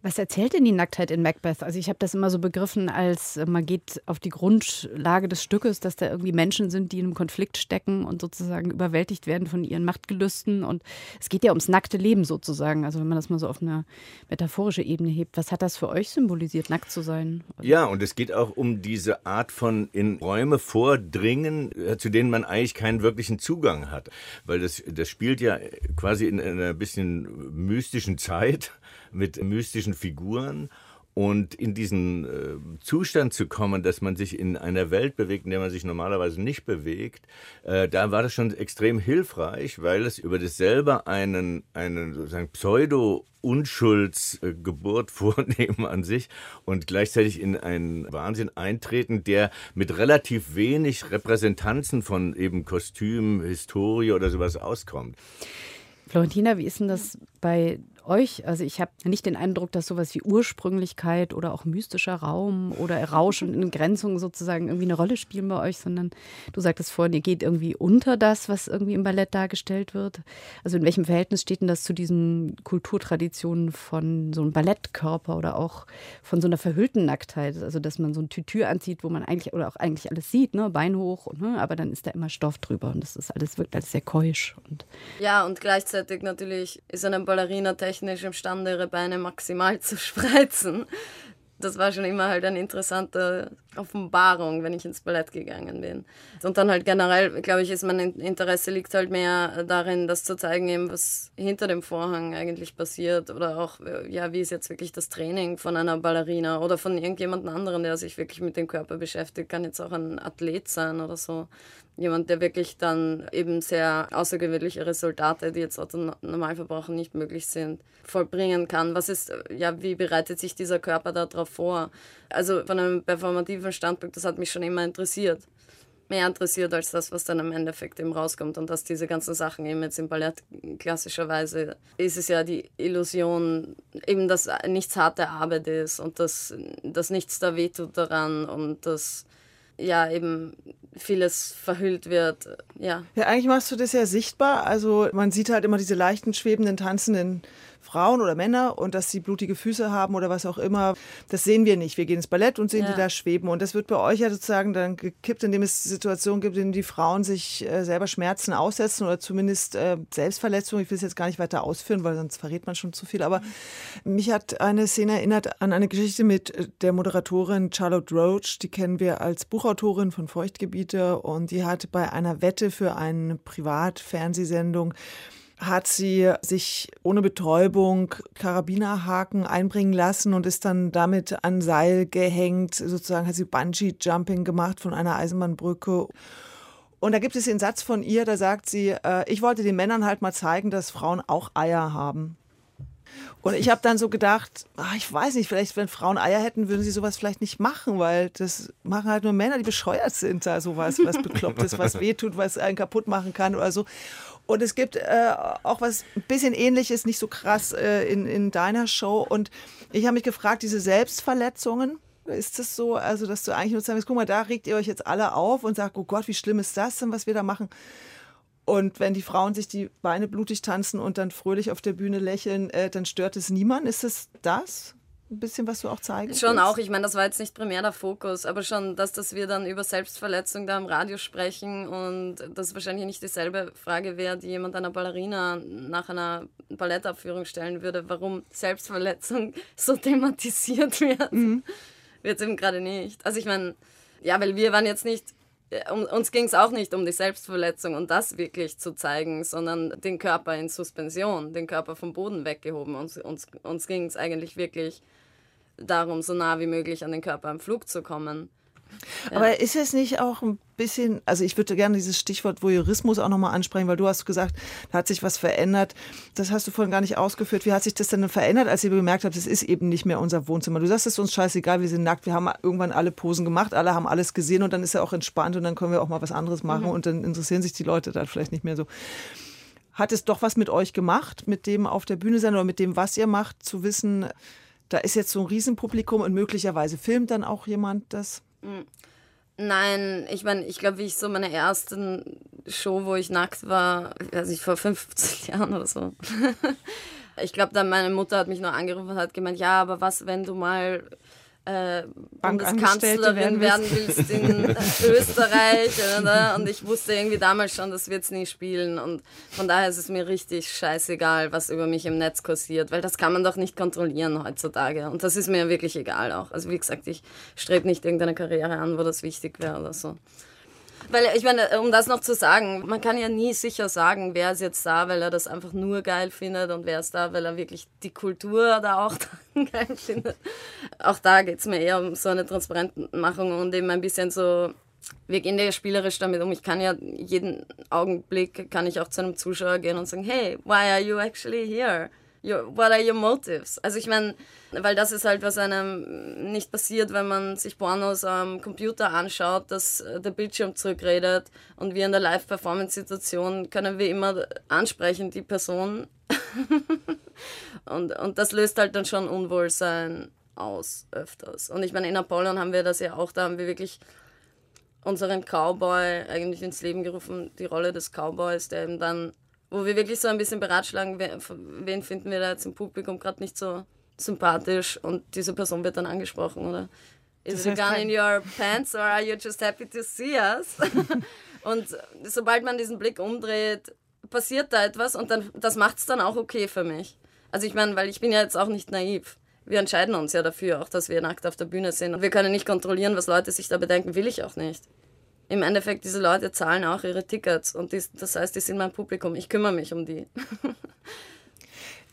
Was erzählt denn die Nacktheit in Macbeth? Also ich habe das immer so begriffen, als äh, man geht auf die Grundlage des Stückes, dass da irgendwie Menschen sind, die in einem Konflikt stecken und sozusagen überwältigt werden von ihren Machtgelüsten. Und es geht ja ums nackte Leben sozusagen. Also wenn man das mal so auf eine metaphorische Ebene hebt. Was hat das für euch symbolisiert, nackt zu sein? Ja, und es geht auch um diese Art von in Räume vordringen, äh, zu denen man eigentlich keinen wirklichen Zugang hat. Weil das, das spielt ja quasi in einer bisschen mystischen Zeit mit mystischen Figuren. Und in diesen äh, Zustand zu kommen, dass man sich in einer Welt bewegt, in der man sich normalerweise nicht bewegt, äh, da war das schon extrem hilfreich, weil es über das selber einen, einen sozusagen Pseudo- Unschuldsgeburt vornehmen an sich und gleichzeitig in einen Wahnsinn eintreten, der mit relativ wenig Repräsentanzen von eben Kostüm, Historie oder sowas auskommt. Florentina, wie ist denn das bei euch? Also ich habe nicht den Eindruck, dass sowas wie Ursprünglichkeit oder auch mystischer Raum oder Rausch und Entgrenzung sozusagen irgendwie eine Rolle spielen bei euch, sondern du sagtest vorhin, ihr geht irgendwie unter das, was irgendwie im Ballett dargestellt wird. Also in welchem Verhältnis steht denn das zu diesen Kulturtraditionen von so einem Ballettkörper oder auch von so einer verhüllten Nacktheit? Also dass man so ein Tütü anzieht, wo man eigentlich oder auch eigentlich alles sieht, ne? Bein hoch, ne? aber dann ist da immer Stoff drüber und das ist alles wirkt alles sehr keusch. Und ja, und gleichzeitig natürlich ist eine Ballerina technisch imstande, ihre Beine maximal zu spreizen. Das war schon immer halt eine interessante Offenbarung, wenn ich ins Ballett gegangen bin. Und dann halt generell, glaube ich, ist mein Interesse liegt halt mehr darin, das zu zeigen, eben, was hinter dem Vorhang eigentlich passiert oder auch, ja, wie ist jetzt wirklich das Training von einer Ballerina oder von irgendjemand anderem, der sich wirklich mit dem Körper beschäftigt, kann jetzt auch ein Athlet sein oder so jemand, der wirklich dann eben sehr außergewöhnliche Resultate, die jetzt Otto Normalverbraucher nicht möglich sind, vollbringen kann. Was ist, ja, wie bereitet sich dieser Körper darauf vor? Also von einem performativen Standpunkt, das hat mich schon immer interessiert. Mehr interessiert als das, was dann im Endeffekt eben rauskommt. Und dass diese ganzen Sachen eben jetzt im Ballett klassischerweise ist es ja die Illusion, eben, dass nichts harte Arbeit ist und dass, dass nichts da wehtut daran und dass ja eben vieles verhüllt wird. Ja. ja, eigentlich machst du das ja sichtbar. Also man sieht halt immer diese leichten, schwebenden, tanzenden Frauen oder Männer und dass sie blutige Füße haben oder was auch immer, das sehen wir nicht. Wir gehen ins Ballett und sehen ja. die da schweben. Und das wird bei euch ja sozusagen dann gekippt, indem es Situationen gibt, in denen die Frauen sich äh, selber Schmerzen aussetzen oder zumindest äh, Selbstverletzungen. Ich will es jetzt gar nicht weiter ausführen, weil sonst verrät man schon zu viel. Aber mich hat eine Szene erinnert an eine Geschichte mit äh, der Moderatorin Charlotte Roach. Die kennen wir als Buchautorin von Feuchtgebiete und die hat bei einer Wette für eine Privatfernsehsendung hat sie sich ohne Betäubung Karabinerhaken einbringen lassen und ist dann damit an Seil gehängt. Sozusagen hat sie Bungee-Jumping gemacht von einer Eisenbahnbrücke. Und da gibt es den Satz von ihr, da sagt sie, äh, ich wollte den Männern halt mal zeigen, dass Frauen auch Eier haben. Und ich habe dann so gedacht, ach, ich weiß nicht, vielleicht wenn Frauen Eier hätten, würden sie sowas vielleicht nicht machen, weil das machen halt nur Männer, die bescheuert sind, da sowas, was beklopptes, was wehtut, was einen kaputt machen kann oder so. Und es gibt äh, auch was ein bisschen ähnliches, nicht so krass äh, in, in deiner Show. Und ich habe mich gefragt, diese Selbstverletzungen, ist das so, also dass du eigentlich nur sagst, guck mal, da regt ihr euch jetzt alle auf und sagt, oh Gott, wie schlimm ist das denn, was wir da machen? Und wenn die Frauen sich die Beine blutig tanzen und dann fröhlich auf der Bühne lächeln, äh, dann stört es niemand. Ist es das? Ein bisschen, was du auch zeigen Schon willst? auch, ich meine, das war jetzt nicht primär der Fokus, aber schon, dass, dass wir dann über Selbstverletzung da im Radio sprechen und das wahrscheinlich nicht dieselbe Frage wäre, die jemand einer Ballerina nach einer Ballettabführung stellen würde, warum Selbstverletzung so thematisiert wird. Mhm. Wird eben gerade nicht. Also ich meine, ja, weil wir waren jetzt nicht uns ging es auch nicht um die Selbstverletzung und das wirklich zu zeigen, sondern den Körper in Suspension, den Körper vom Boden weggehoben. Uns, uns, uns ging es eigentlich wirklich darum, so nah wie möglich an den Körper im Flug zu kommen. Ja. Aber ist es nicht auch ein bisschen, also ich würde gerne dieses Stichwort Voyeurismus auch nochmal ansprechen, weil du hast gesagt, da hat sich was verändert. Das hast du vorhin gar nicht ausgeführt. Wie hat sich das denn verändert, als ihr bemerkt habt, es ist eben nicht mehr unser Wohnzimmer? Du sagst, es ist uns scheißegal, wir sind nackt, wir haben irgendwann alle Posen gemacht, alle haben alles gesehen und dann ist er auch entspannt und dann können wir auch mal was anderes machen mhm. und dann interessieren sich die Leute dann vielleicht nicht mehr so. Hat es doch was mit euch gemacht, mit dem auf der Bühne sein oder mit dem, was ihr macht, zu wissen, da ist jetzt so ein Riesenpublikum und möglicherweise filmt dann auch jemand das? Mhm. Nein, ich meine, ich glaube, wie ich so meine ersten Show, wo ich nackt war, weiß ich, vor 15 Jahren oder so. ich glaube, dann meine Mutter hat mich nur angerufen und hat gemeint, ja, aber was, wenn du mal äh, Bundeskanzlerin werden willst in Österreich. Oder? Und ich wusste irgendwie damals schon, das wird es nie spielen. Und von daher ist es mir richtig scheißegal, was über mich im Netz kursiert, weil das kann man doch nicht kontrollieren heutzutage. Und das ist mir wirklich egal auch. Also wie gesagt, ich strebe nicht irgendeine Karriere an, wo das wichtig wäre oder so. Weil ich meine, um das noch zu sagen, man kann ja nie sicher sagen, wer ist jetzt da, weil er das einfach nur geil findet und wer ist da, weil er wirklich die Kultur da auch geil findet. Auch da geht es mir eher um so eine Transparentmachung und eben ein bisschen so, wir gehen ja spielerisch damit um. Ich kann ja jeden Augenblick, kann ich auch zu einem Zuschauer gehen und sagen, hey, why are you actually here? What are your motives? Also ich meine, weil das ist halt, was einem nicht passiert, wenn man sich Pornos am Computer anschaut, dass äh, der Bildschirm zurückredet und wir in der Live-Performance-Situation können wir immer ansprechen, die Person. und, und das löst halt dann schon Unwohlsein aus öfters. Und ich meine, in Apollon haben wir das ja auch, da haben wir wirklich unseren Cowboy eigentlich ins Leben gerufen, die Rolle des Cowboys, der eben dann wo wir wirklich so ein bisschen beratschlagen, wen finden wir da jetzt im Publikum gerade nicht so sympathisch und diese Person wird dann angesprochen, oder? Is it a gun in your pants or are you just happy to see us? und sobald man diesen Blick umdreht, passiert da etwas und dann, das macht es dann auch okay für mich. Also ich meine, weil ich bin ja jetzt auch nicht naiv. Wir entscheiden uns ja dafür auch, dass wir nackt auf der Bühne sind. Und wir können nicht kontrollieren, was Leute sich da bedenken, will ich auch nicht im Endeffekt, diese Leute zahlen auch ihre Tickets und die, das heißt, die sind mein Publikum. Ich kümmere mich um die.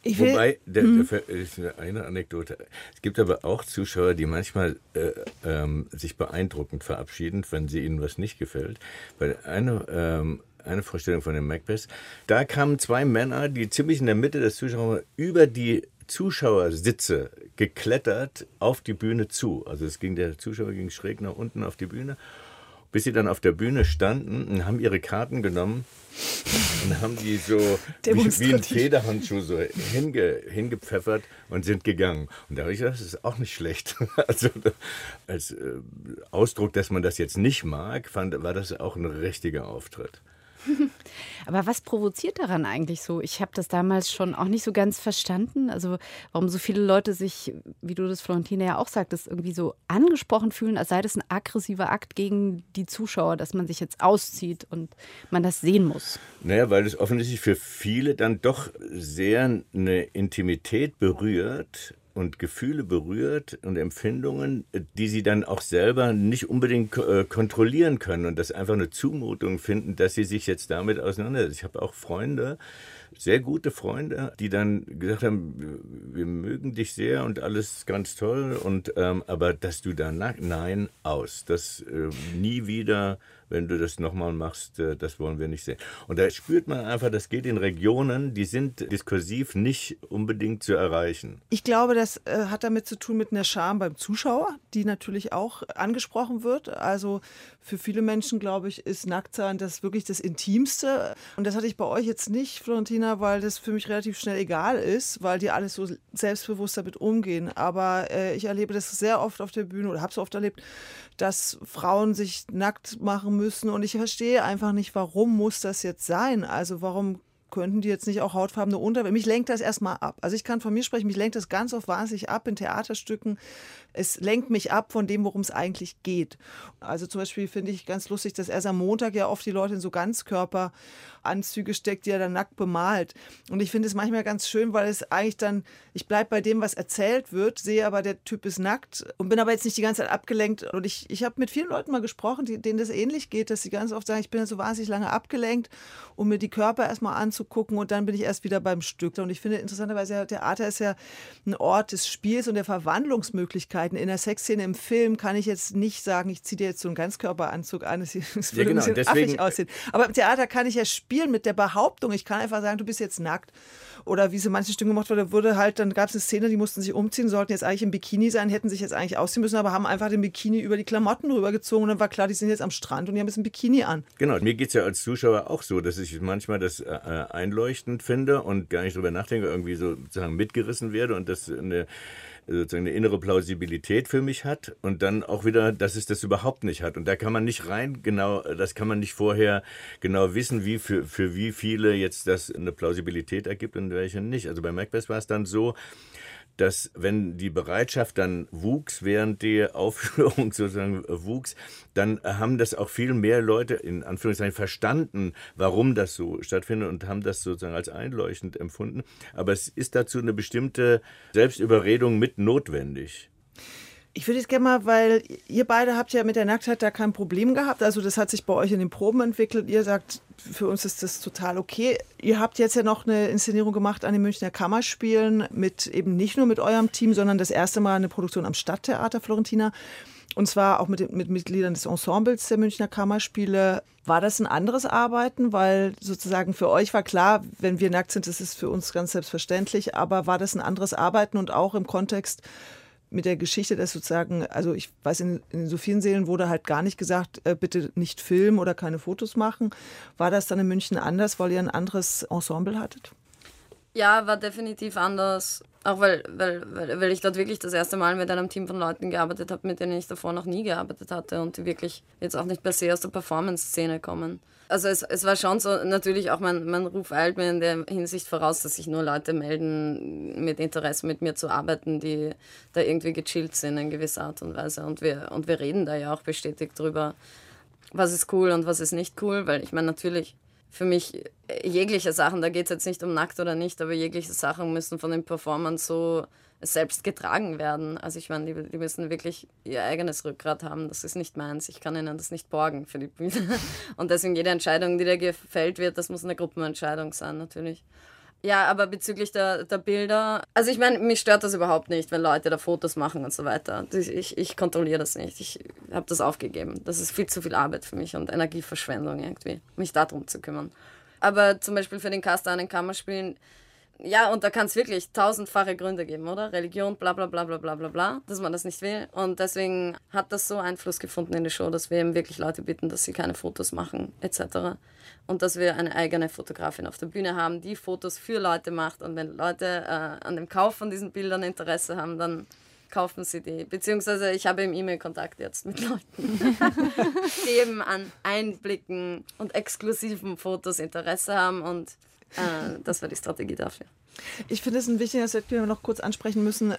Ich will, Wobei, der, hm. der, ist eine Anekdote. Es gibt aber auch Zuschauer, die manchmal äh, ähm, sich beeindruckend verabschieden, wenn sie ihnen was nicht gefällt. Weil eine, ähm, eine Vorstellung von dem Macbeth, da kamen zwei Männer, die ziemlich in der Mitte des Zuschauers über die Zuschauersitze geklettert auf die Bühne zu. Also es ging, der Zuschauer ging schräg nach unten auf die Bühne bis sie dann auf der Bühne standen und haben ihre Karten genommen und haben die so wie, wie ein Federhandschuh so hinge, hingepfeffert und sind gegangen. Und da habe ich gedacht, das ist auch nicht schlecht. Also als äh, Ausdruck, dass man das jetzt nicht mag, fand, war das auch ein richtiger Auftritt. Aber was provoziert daran eigentlich so? Ich habe das damals schon auch nicht so ganz verstanden. Also warum so viele Leute sich, wie du das Florentine ja auch sagtest, irgendwie so angesprochen fühlen, als sei das ein aggressiver Akt gegen die Zuschauer, dass man sich jetzt auszieht und man das sehen muss. Naja, weil es offensichtlich für viele dann doch sehr eine Intimität berührt, und Gefühle berührt und Empfindungen, die sie dann auch selber nicht unbedingt äh, kontrollieren können und das einfach eine Zumutung finden, dass sie sich jetzt damit auseinandersetzen. Ich habe auch Freunde, sehr gute Freunde, die dann gesagt haben, wir mögen dich sehr und alles ganz toll und ähm, aber dass du da nein aus, das äh, nie wieder wenn du das nochmal machst, äh, das wollen wir nicht sehen. Und da spürt man einfach, das geht in Regionen, die sind diskursiv nicht unbedingt zu erreichen. Ich glaube, das äh, hat damit zu tun mit einer Scham beim Zuschauer, die natürlich auch angesprochen wird. Also für viele Menschen, glaube ich, ist Nacktsein das wirklich das Intimste. Und das hatte ich bei euch jetzt nicht, Florentina, weil das für mich relativ schnell egal ist, weil die alles so selbstbewusst damit umgehen. Aber äh, ich erlebe das sehr oft auf der Bühne oder habe es oft erlebt, dass Frauen sich nackt machen müssen. Und ich verstehe einfach nicht, warum muss das jetzt sein? Also warum könnten die jetzt nicht auch hautfarbene Unterwäsche? Mich lenkt das erstmal ab. Also ich kann von mir sprechen, mich lenkt das ganz oft wahnsinnig ab in Theaterstücken. Es lenkt mich ab von dem, worum es eigentlich geht. Also zum Beispiel finde ich ganz lustig, dass erst am Montag ja oft die Leute in so Ganzkörperanzüge steckt, die er dann nackt bemalt. Und ich finde es manchmal ganz schön, weil es eigentlich dann, ich bleibe bei dem, was erzählt wird, sehe aber, der Typ ist nackt und bin aber jetzt nicht die ganze Zeit abgelenkt. Und ich, ich habe mit vielen Leuten mal gesprochen, die, denen das ähnlich geht, dass sie ganz oft sagen, ich bin so wahnsinnig lange abgelenkt, um mir die Körper erstmal anzugucken und dann bin ich erst wieder beim Stück. Und ich finde interessanterweise, Theater ist ja ein Ort des Spiels und der Verwandlungsmöglichkeiten. In der Sexszene im Film kann ich jetzt nicht sagen, ich ziehe dir jetzt so einen Ganzkörperanzug an, es würde ja, genau. ein bisschen Deswegen, affig aussehen. Aber im Theater kann ich ja spielen mit der Behauptung, ich kann einfach sagen, du bist jetzt nackt oder wie es in manchen Stücken gemacht wurde, wurde halt, dann gab es eine Szene, die mussten sich umziehen, sollten jetzt eigentlich im Bikini sein, hätten sich jetzt eigentlich ausziehen müssen, aber haben einfach den Bikini über die Klamotten rübergezogen und dann war klar, die sind jetzt am Strand und die haben jetzt ein Bikini an. Genau, mir geht es ja als Zuschauer auch so, dass ich manchmal das äh, äh, einleuchtend finde und gar nicht drüber nachdenke, irgendwie sozusagen mitgerissen werde und das eine sozusagen eine innere Plausibilität für mich hat und dann auch wieder, dass es das überhaupt nicht hat. Und da kann man nicht rein genau, das kann man nicht vorher genau wissen, wie für, für wie viele jetzt das eine Plausibilität ergibt und welche nicht. Also bei Macbeth war es dann so, dass wenn die Bereitschaft dann wuchs, während die Aufführung sozusagen wuchs, dann haben das auch viel mehr Leute in Anführungszeichen verstanden, warum das so stattfindet und haben das sozusagen als einleuchtend empfunden. Aber es ist dazu eine bestimmte Selbstüberredung mit notwendig. Ich würde jetzt gerne mal, weil ihr beide habt ja mit der Nacktheit da kein Problem gehabt. Also das hat sich bei euch in den Proben entwickelt. Ihr sagt, für uns ist das total okay. Ihr habt jetzt ja noch eine Inszenierung gemacht an den Münchner Kammerspielen mit eben nicht nur mit eurem Team, sondern das erste Mal eine Produktion am Stadttheater Florentina. Und zwar auch mit, mit Mitgliedern des Ensembles der Münchner Kammerspiele. War das ein anderes Arbeiten? Weil sozusagen für euch war klar, wenn wir nackt sind, das ist für uns ganz selbstverständlich. Aber war das ein anderes Arbeiten und auch im Kontext mit der Geschichte, dass sozusagen, also ich weiß, in, in so vielen Seelen wurde halt gar nicht gesagt, äh, bitte nicht filmen oder keine Fotos machen. War das dann in München anders, weil ihr ein anderes Ensemble hattet? Ja, war definitiv anders. Auch weil, weil, weil, weil ich dort wirklich das erste Mal mit einem Team von Leuten gearbeitet habe, mit denen ich davor noch nie gearbeitet hatte und die wirklich jetzt auch nicht per se aus der Performance-Szene kommen also es, es war schon so, natürlich auch mein, mein Ruf eilt mir in der Hinsicht voraus, dass sich nur Leute melden mit Interesse mit mir zu arbeiten, die da irgendwie gechillt sind in gewisser Art und Weise. Und wir, und wir reden da ja auch bestätigt drüber, was ist cool und was ist nicht cool, weil ich meine natürlich für mich jegliche Sachen, da geht es jetzt nicht um nackt oder nicht, aber jegliche Sachen müssen von den Performern so selbst getragen werden. Also ich meine, die, die, müssen wirklich ihr eigenes Rückgrat haben. Das ist nicht meins. Ich kann ihnen das nicht borgen für die Bühne. Und deswegen jede Entscheidung, die da gefällt wird, das muss eine Gruppenentscheidung sein, natürlich. Ja, aber bezüglich der, der Bilder, also ich meine, mich stört das überhaupt nicht, wenn Leute da Fotos machen und so weiter. Ich, ich kontrolliere das nicht. Ich habe das aufgegeben. Das ist viel zu viel Arbeit für mich und Energieverschwendung irgendwie, mich darum zu kümmern. Aber zum Beispiel für den Cast an den Kammerspielen, ja, und da kann es wirklich tausendfache Gründe geben, oder? Religion, bla bla bla bla bla bla bla, dass man das nicht will. Und deswegen hat das so Einfluss gefunden in die Show, dass wir eben wirklich Leute bitten, dass sie keine Fotos machen, etc. Und dass wir eine eigene Fotografin auf der Bühne haben, die Fotos für Leute macht. Und wenn Leute äh, an dem Kauf von diesen Bildern Interesse haben, dann kaufen sie die. Beziehungsweise ich habe im E-Mail-Kontakt jetzt mit Leuten, die eben an Einblicken und exklusiven Fotos Interesse haben und äh, das war die Strategie dafür. Ich finde es ein wichtiger Aspekt, den wir noch kurz ansprechen müssen.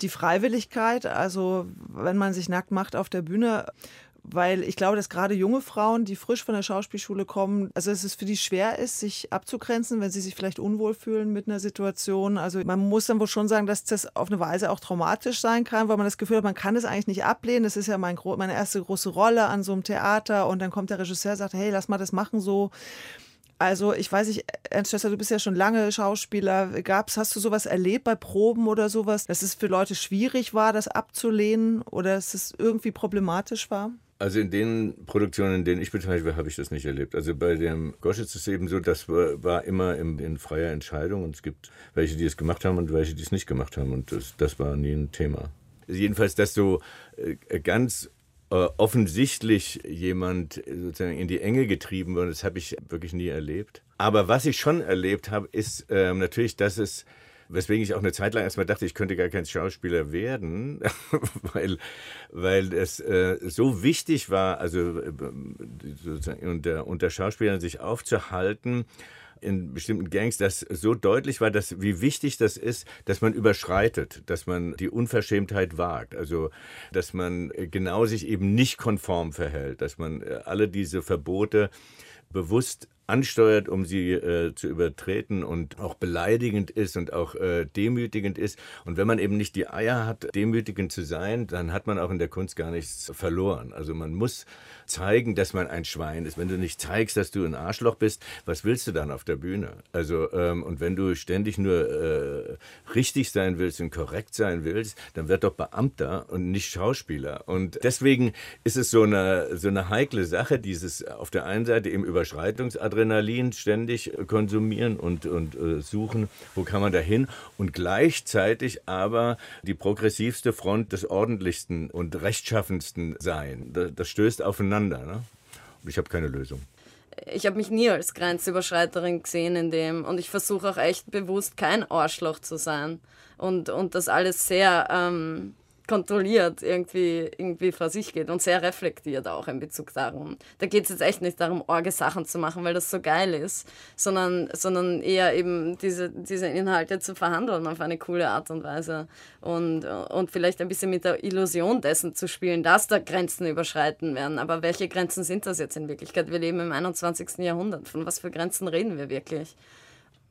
Die Freiwilligkeit, also wenn man sich nackt macht auf der Bühne, weil ich glaube, dass gerade junge Frauen, die frisch von der Schauspielschule kommen, also dass es für die schwer ist, sich abzugrenzen, wenn sie sich vielleicht unwohl fühlen mit einer Situation. Also man muss dann wohl schon sagen, dass das auf eine Weise auch traumatisch sein kann, weil man das Gefühl hat, man kann es eigentlich nicht ablehnen. Das ist ja mein, meine erste große Rolle an so einem Theater und dann kommt der Regisseur und sagt, hey, lass mal das machen so. Also ich weiß nicht, Ernst du bist ja schon lange Schauspieler. Gab's, hast du sowas erlebt bei Proben oder sowas, dass es für Leute schwierig war, das abzulehnen oder dass es irgendwie problematisch war? Also in den Produktionen, in denen ich beteiligt war, habe ich das nicht erlebt. Also bei dem Goschitz ist es eben so, das war, war immer in, in, freier Entscheidung und es gibt welche, die es gemacht haben und welche, die es nicht gemacht haben und das, das war nie ein Thema. Jedenfalls, dass so äh, ganz äh, offensichtlich jemand sozusagen in die Enge getrieben wird. Das habe ich wirklich nie erlebt. Aber was ich schon erlebt habe, ist äh, natürlich, dass es weswegen ich auch eine Zeit lang erstmal dachte, ich könnte gar kein Schauspieler werden, weil, weil es äh, so wichtig war, also äh, sozusagen unter, unter Schauspielern sich aufzuhalten in bestimmten Gangs, dass so deutlich war, dass wie wichtig das ist, dass man überschreitet, dass man die Unverschämtheit wagt, also dass man genau sich eben nicht konform verhält, dass man äh, alle diese Verbote bewusst ansteuert, um sie äh, zu übertreten und auch beleidigend ist und auch äh, demütigend ist. Und wenn man eben nicht die Eier hat, demütigend zu sein, dann hat man auch in der Kunst gar nichts verloren. Also man muss zeigen, dass man ein Schwein ist. Wenn du nicht zeigst, dass du ein Arschloch bist, was willst du dann auf der Bühne? Also ähm, und wenn du ständig nur äh, richtig sein willst und korrekt sein willst, dann werd doch Beamter und nicht Schauspieler. Und deswegen ist es so eine so eine heikle Sache, dieses auf der einen Seite eben Überschreitungsadresse Adrenalin ständig konsumieren und, und äh, suchen, wo kann man da hin und gleichzeitig aber die progressivste Front des ordentlichsten und rechtschaffensten sein. Das, das stößt aufeinander. Ne? Und ich habe keine Lösung ich habe mich nie als Grenzüberschreiterin gesehen in dem und ich versuche auch echt bewusst kein Arschloch zu sein und, und das alles sehr ähm, kontrolliert irgendwie, irgendwie vor sich geht und sehr reflektiert auch in Bezug darum. Da geht es jetzt echt nicht darum, orge Sachen zu machen, weil das so geil ist, sondern, sondern eher eben diese, diese Inhalte zu verhandeln auf eine coole Art und Weise und, und vielleicht ein bisschen mit der Illusion dessen zu spielen, dass da Grenzen überschreiten werden. Aber welche Grenzen sind das jetzt in Wirklichkeit? Wir leben im 21. Jahrhundert. Von was für Grenzen reden wir wirklich?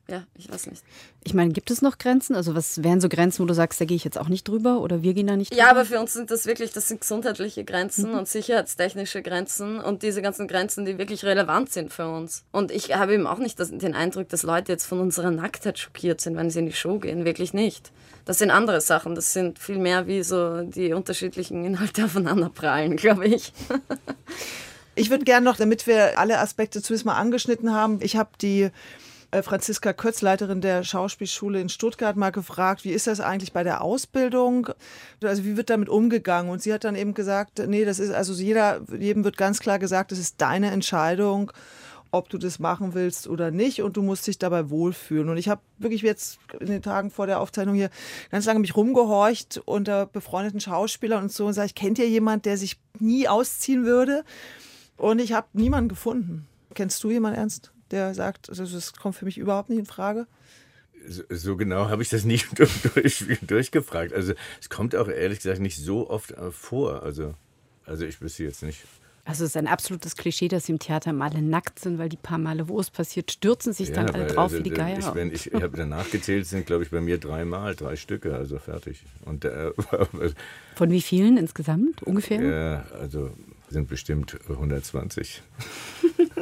Ja, ich weiß nicht. Ich meine, gibt es noch Grenzen? Also was wären so Grenzen, wo du sagst, da gehe ich jetzt auch nicht drüber oder wir gehen da nicht drüber? Ja, aber für uns sind das wirklich, das sind gesundheitliche Grenzen mhm. und sicherheitstechnische Grenzen und diese ganzen Grenzen, die wirklich relevant sind für uns. Und ich habe eben auch nicht das, den Eindruck, dass Leute jetzt von unserer Nacktheit schockiert sind, wenn sie in die Show gehen. Wirklich nicht. Das sind andere Sachen. Das sind viel mehr wie so die unterschiedlichen Inhalte aufeinanderprallen, glaube ich. Ich würde gerne noch, damit wir alle Aspekte zumindest mal angeschnitten haben, ich habe die Franziska Kötz, Leiterin der Schauspielschule in Stuttgart, mal gefragt, wie ist das eigentlich bei der Ausbildung? Also wie wird damit umgegangen? Und sie hat dann eben gesagt, nee, das ist also jeder, jedem wird ganz klar gesagt, das ist deine Entscheidung ob du das machen willst oder nicht und du musst dich dabei wohlfühlen. Und ich habe wirklich jetzt in den Tagen vor der Aufzeichnung hier ganz lange mich rumgehorcht unter befreundeten Schauspielern und so und sage, ich kennt ihr jemand, der sich nie ausziehen würde? Und ich habe niemanden gefunden. Kennst du jemanden ernst? Der sagt, also das kommt für mich überhaupt nicht in Frage? So, so genau habe ich das nicht durch, durchgefragt. Also es kommt auch ehrlich gesagt nicht so oft äh, vor. Also, also ich wüsste jetzt nicht. Also es ist ein absolutes Klischee, dass sie im Theater mal alle nackt sind, weil die paar Male, wo es passiert, stürzen sich ja, dann alle drauf also, wie die Geier. Ich, wenn ich, ich habe danach gezählt, sind glaube ich bei mir dreimal, drei Stücke, also fertig. Und, äh, Von wie vielen insgesamt ungefähr? Ja, also sind bestimmt 120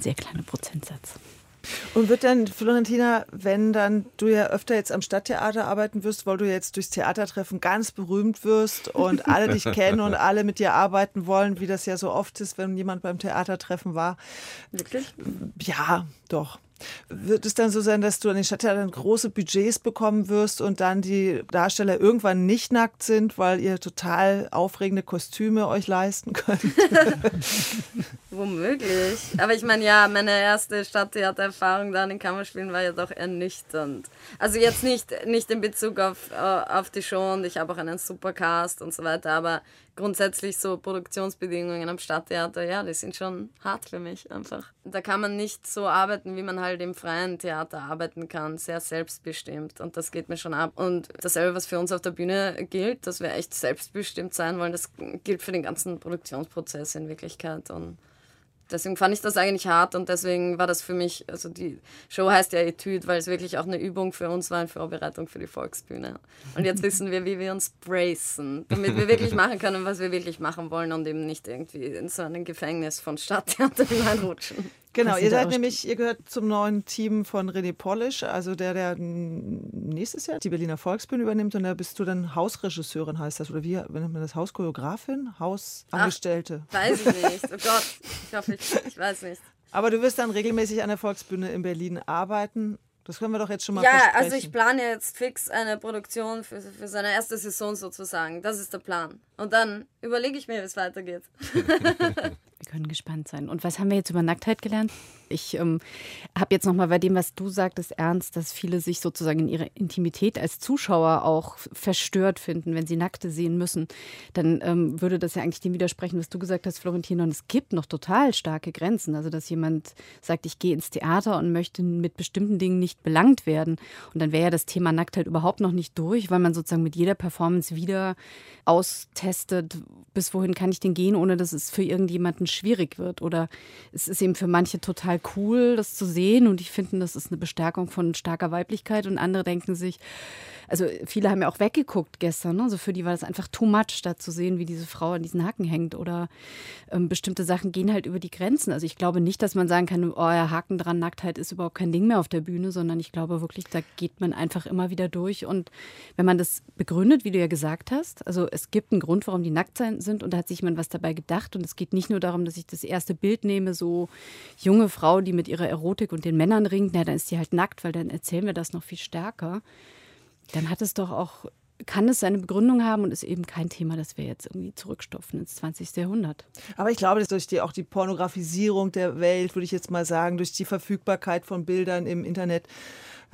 sehr kleiner Prozentsatz. Und wird dann, Florentina, wenn dann du ja öfter jetzt am Stadttheater arbeiten wirst, weil du jetzt durchs Theatertreffen ganz berühmt wirst und alle dich kennen und alle mit dir arbeiten wollen, wie das ja so oft ist, wenn jemand beim Theatertreffen war. Wirklich? Ja, doch. Wird es dann so sein, dass du an den Stadttheatern große Budgets bekommen wirst und dann die Darsteller irgendwann nicht nackt sind, weil ihr total aufregende Kostüme euch leisten könnt? Womöglich. Aber ich meine, ja, meine erste Stadttheatererfahrung da in den Kammerspielen war ja doch ernüchternd. Also jetzt nicht, nicht in Bezug auf, äh, auf die Show und ich habe auch einen Supercast und so weiter, aber grundsätzlich so Produktionsbedingungen am Stadttheater, ja, die sind schon hart für mich einfach. Da kann man nicht so arbeiten, wie man halt im freien Theater arbeiten kann, sehr selbstbestimmt und das geht mir schon ab. Und dasselbe, was für uns auf der Bühne gilt, dass wir echt selbstbestimmt sein wollen, das gilt für den ganzen Produktionsprozess in Wirklichkeit und deswegen fand ich das eigentlich hart und deswegen war das für mich, also die Show heißt ja Etüd, weil es wirklich auch eine Übung für uns war in Vorbereitung für die Volksbühne. Und jetzt wissen wir, wie wir uns bracen, damit wir wirklich machen können, was wir wirklich machen wollen und eben nicht irgendwie in so ein Gefängnis von Stadttheater hineinrutschen. Genau, ihr seid nämlich, ihr gehört zum neuen Team von René Polish, also der, der nächstes Jahr die Berliner Volksbühne übernimmt und da bist du dann Hausregisseurin, heißt das, oder wie nennt man das? Hauschoreografin? Hausangestellte? Ach, weiß ich nicht. Oh Gott, ich hoffe, ich, ich weiß nicht. Aber du wirst dann regelmäßig an der Volksbühne in Berlin arbeiten. Das können wir doch jetzt schon mal Ja, versprechen. also ich plane jetzt fix eine Produktion für, für seine erste Saison sozusagen. Das ist der Plan. Und dann überlege ich mir, wie es weitergeht. Wir können gespannt sein. Und was haben wir jetzt über Nacktheit gelernt? Ich ähm, habe jetzt nochmal bei dem, was du sagtest, ernst, dass viele sich sozusagen in ihrer Intimität als Zuschauer auch verstört finden, wenn sie Nackte sehen müssen. Dann ähm, würde das ja eigentlich dem widersprechen, was du gesagt hast, Florentin. Und es gibt noch total starke Grenzen. Also, dass jemand sagt, ich gehe ins Theater und möchte mit bestimmten Dingen nicht belangt werden. Und dann wäre ja das Thema Nacktheit überhaupt noch nicht durch, weil man sozusagen mit jeder Performance wieder austestet, bis wohin kann ich denn gehen, ohne dass es für irgendjemanden schwierig wird. Oder es ist eben für manche total cool, das zu sehen und ich finde, das ist eine Bestärkung von starker Weiblichkeit und andere denken sich, also viele haben ja auch weggeguckt gestern, ne? also für die war das einfach too much, da zu sehen, wie diese Frau an diesen Haken hängt oder ähm, bestimmte Sachen gehen halt über die Grenzen. Also ich glaube nicht, dass man sagen kann, oh ja, Haken dran, Nacktheit ist überhaupt kein Ding mehr auf der Bühne, sondern ich glaube wirklich, da geht man einfach immer wieder durch und wenn man das begründet, wie du ja gesagt hast, also es gibt einen Grund, warum die nackt sind und da hat sich jemand was dabei gedacht und es geht nicht nur darum, dass ich das erste Bild nehme, so junge Frau, die mit ihrer Erotik und den Männern ringt, na, dann ist die halt nackt, weil dann erzählen wir das noch viel stärker dann hat es doch auch, kann es seine Begründung haben und ist eben kein Thema, das wir jetzt irgendwie zurückstopfen ins 20. Jahrhundert. Aber ich glaube, dass durch die, auch die Pornografisierung der Welt, würde ich jetzt mal sagen, durch die Verfügbarkeit von Bildern im Internet,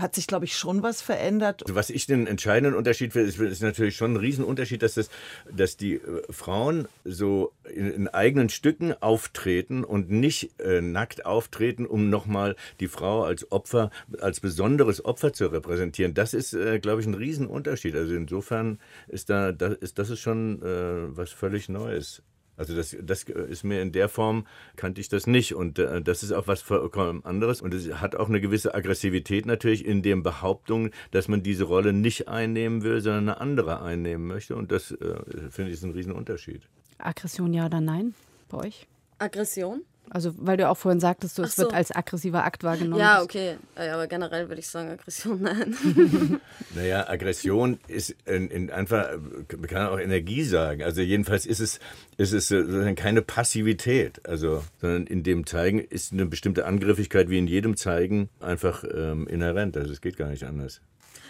hat sich, glaube ich, schon was verändert. Was ich den entscheidenden Unterschied finde, ist, ist, natürlich schon ein Riesenunterschied, dass, das, dass die äh, Frauen so in, in, eigenen Stücken auftreten und nicht äh, nackt auftreten, um nochmal die Frau als Opfer, als besonderes Opfer zu repräsentieren. Das ist, äh, glaube ich, ein Riesenunterschied. Also insofern ist da, das ist, das ist schon äh, was völlig Neues. Also das, das ist mir in der Form, kannte ich das nicht. Und äh, das ist auch was vollkommen anderes. Und es hat auch eine gewisse Aggressivität natürlich in den Behauptungen, dass man diese Rolle nicht einnehmen will, sondern eine andere einnehmen möchte. Und das, äh, finde ich, ist ein Riesenunterschied. Aggression ja oder nein bei euch? Aggression? Also, weil du auch vorhin sagtest, du, es so. wird als aggressiver Akt wahrgenommen. Ja, okay. Aber generell würde ich sagen, Aggression nein. Naja, Aggression ist in, in einfach, man kann auch Energie sagen. Also jedenfalls ist es, ist es sozusagen keine Passivität, also, sondern in dem Zeigen ist eine bestimmte Angriffigkeit wie in jedem Zeigen einfach ähm, inhärent. Also es geht gar nicht anders.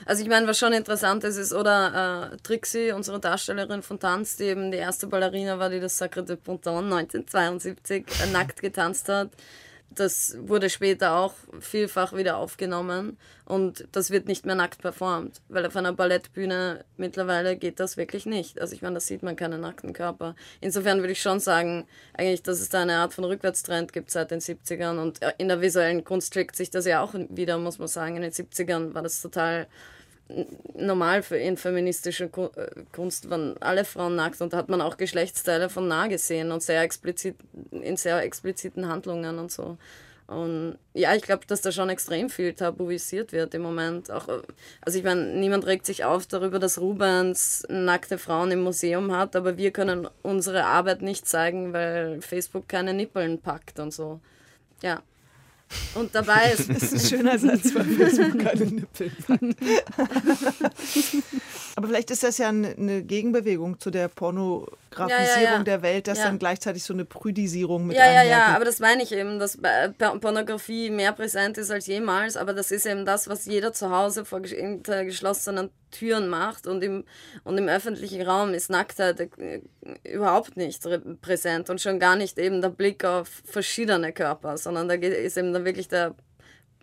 Also ich meine, was schon interessant ist, ist, oder äh, Trixie, unsere Darstellerin von Tanz, die eben die erste Ballerina war, die das Sacre de Ponton 1972 äh, nackt getanzt hat. Das wurde später auch vielfach wieder aufgenommen und das wird nicht mehr nackt performt, weil auf einer Ballettbühne mittlerweile geht das wirklich nicht. Also ich meine, da sieht man keinen nackten Körper. Insofern würde ich schon sagen, eigentlich, dass es da eine Art von Rückwärtstrend gibt seit den 70ern und äh, in der visuellen Kunst trägt sich das ja auch wieder, muss man sagen. In den 70ern war das total normal für in feministische Kunst waren alle Frauen nackt und da hat man auch Geschlechtsteile von nah gesehen und sehr explizit in sehr expliziten Handlungen und so. Und ja, ich glaube, dass da schon extrem viel tabuisiert wird im Moment. Auch, also ich meine, niemand regt sich auf darüber, dass Rubens nackte Frauen im Museum hat, aber wir können unsere Arbeit nicht zeigen, weil Facebook keine Nippeln packt und so. Ja. Und dabei ist. Das ist ein schöner Satz, weil Facebook keine Nippel Aber vielleicht ist das ja eine Gegenbewegung zu der Pornografisierung ja, ja, der Welt, dass dann gleichzeitig so eine Prüdisierung mit Ja, ja, ja, aber das meine ich eben, dass Pornografie mehr präsent ist als jemals, aber das ist eben das, was jeder zu Hause vor hinter geschlossenen Türen macht und im, und im öffentlichen Raum ist Nacktheit äh, überhaupt nicht präsent und schon gar nicht eben der Blick auf verschiedene Körper, sondern da ist eben dann wirklich der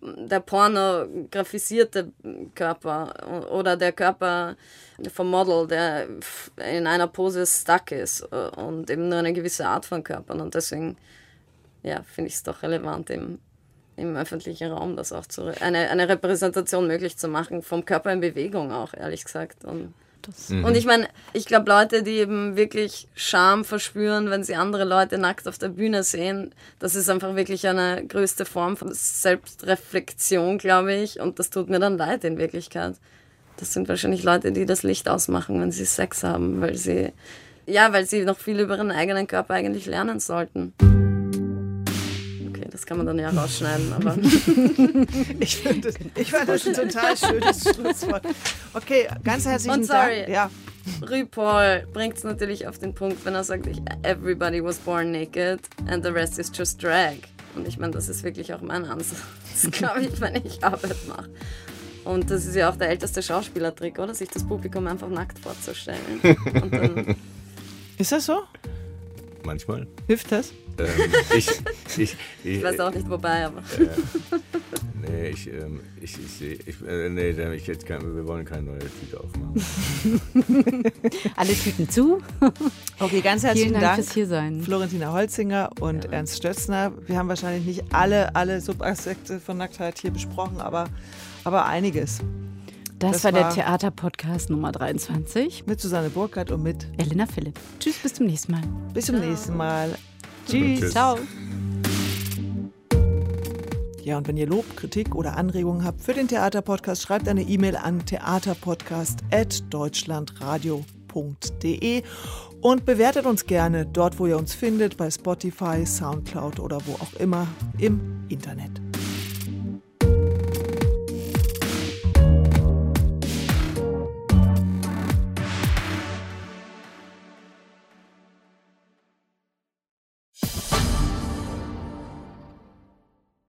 der pornografisierte Körper oder der Körper vom Model, der in einer Pose stuck ist und eben nur eine gewisse Art von Körpern. Und deswegen, ja, finde ich es doch relevant, im, im öffentlichen Raum das auch zu, eine, eine Repräsentation möglich zu machen, vom Körper in Bewegung auch, ehrlich gesagt. Und das. Mhm. Und ich meine, ich glaube, Leute, die eben wirklich Scham verspüren, wenn sie andere Leute nackt auf der Bühne sehen, das ist einfach wirklich eine größte Form von Selbstreflexion, glaube ich. Und das tut mir dann leid in Wirklichkeit. Das sind wahrscheinlich Leute, die das Licht ausmachen, wenn sie Sex haben, weil sie, ja, weil sie noch viel über ihren eigenen Körper eigentlich lernen sollten. Das kann man dann ja rausschneiden, aber. ich finde das, ich fand das ein total schönes Schlusswort. Okay, ganz herzlichen Und sorry, Dank. Ja. RuPaul bringt es natürlich auf den Punkt, wenn er sagt, everybody was born naked and the rest is just drag. Und ich meine, das ist wirklich auch mein Ansatz, glaube ich, wenn ich Arbeit mache. Und das ist ja auch der älteste Schauspielertrick, oder? Sich das Publikum einfach nackt vorzustellen. ist das so? Manchmal. Hilft das? Ähm, ich, ich, ich, ich, weiß auch nicht wobei, aber. Äh, nee, ich, ähm, ich, ich sehe. Ich, äh, nee, ich jetzt kein, wir wollen keine neue Tüte aufmachen. Alle Tüten zu. Okay, ganz herzlichen Dank, Dank fürs Hiersein. Florentina Holzinger und ja. Ernst Stötzner. Wir haben wahrscheinlich nicht alle, alle Subaspekte von Nacktheit hier besprochen, aber, aber einiges. Das, das war, war der Theaterpodcast Nummer 23. Mit Susanne Burkhardt und mit Elena Philipp. Tschüss, bis zum nächsten Mal. Bis zum nächsten Mal. Tschüss. Tschüss. Ciao. Ja, und wenn ihr Lob, Kritik oder Anregungen habt für den Theaterpodcast, schreibt eine E-Mail an theaterpodcast.deutschlandradio.de und bewertet uns gerne dort, wo ihr uns findet, bei Spotify, Soundcloud oder wo auch immer im Internet.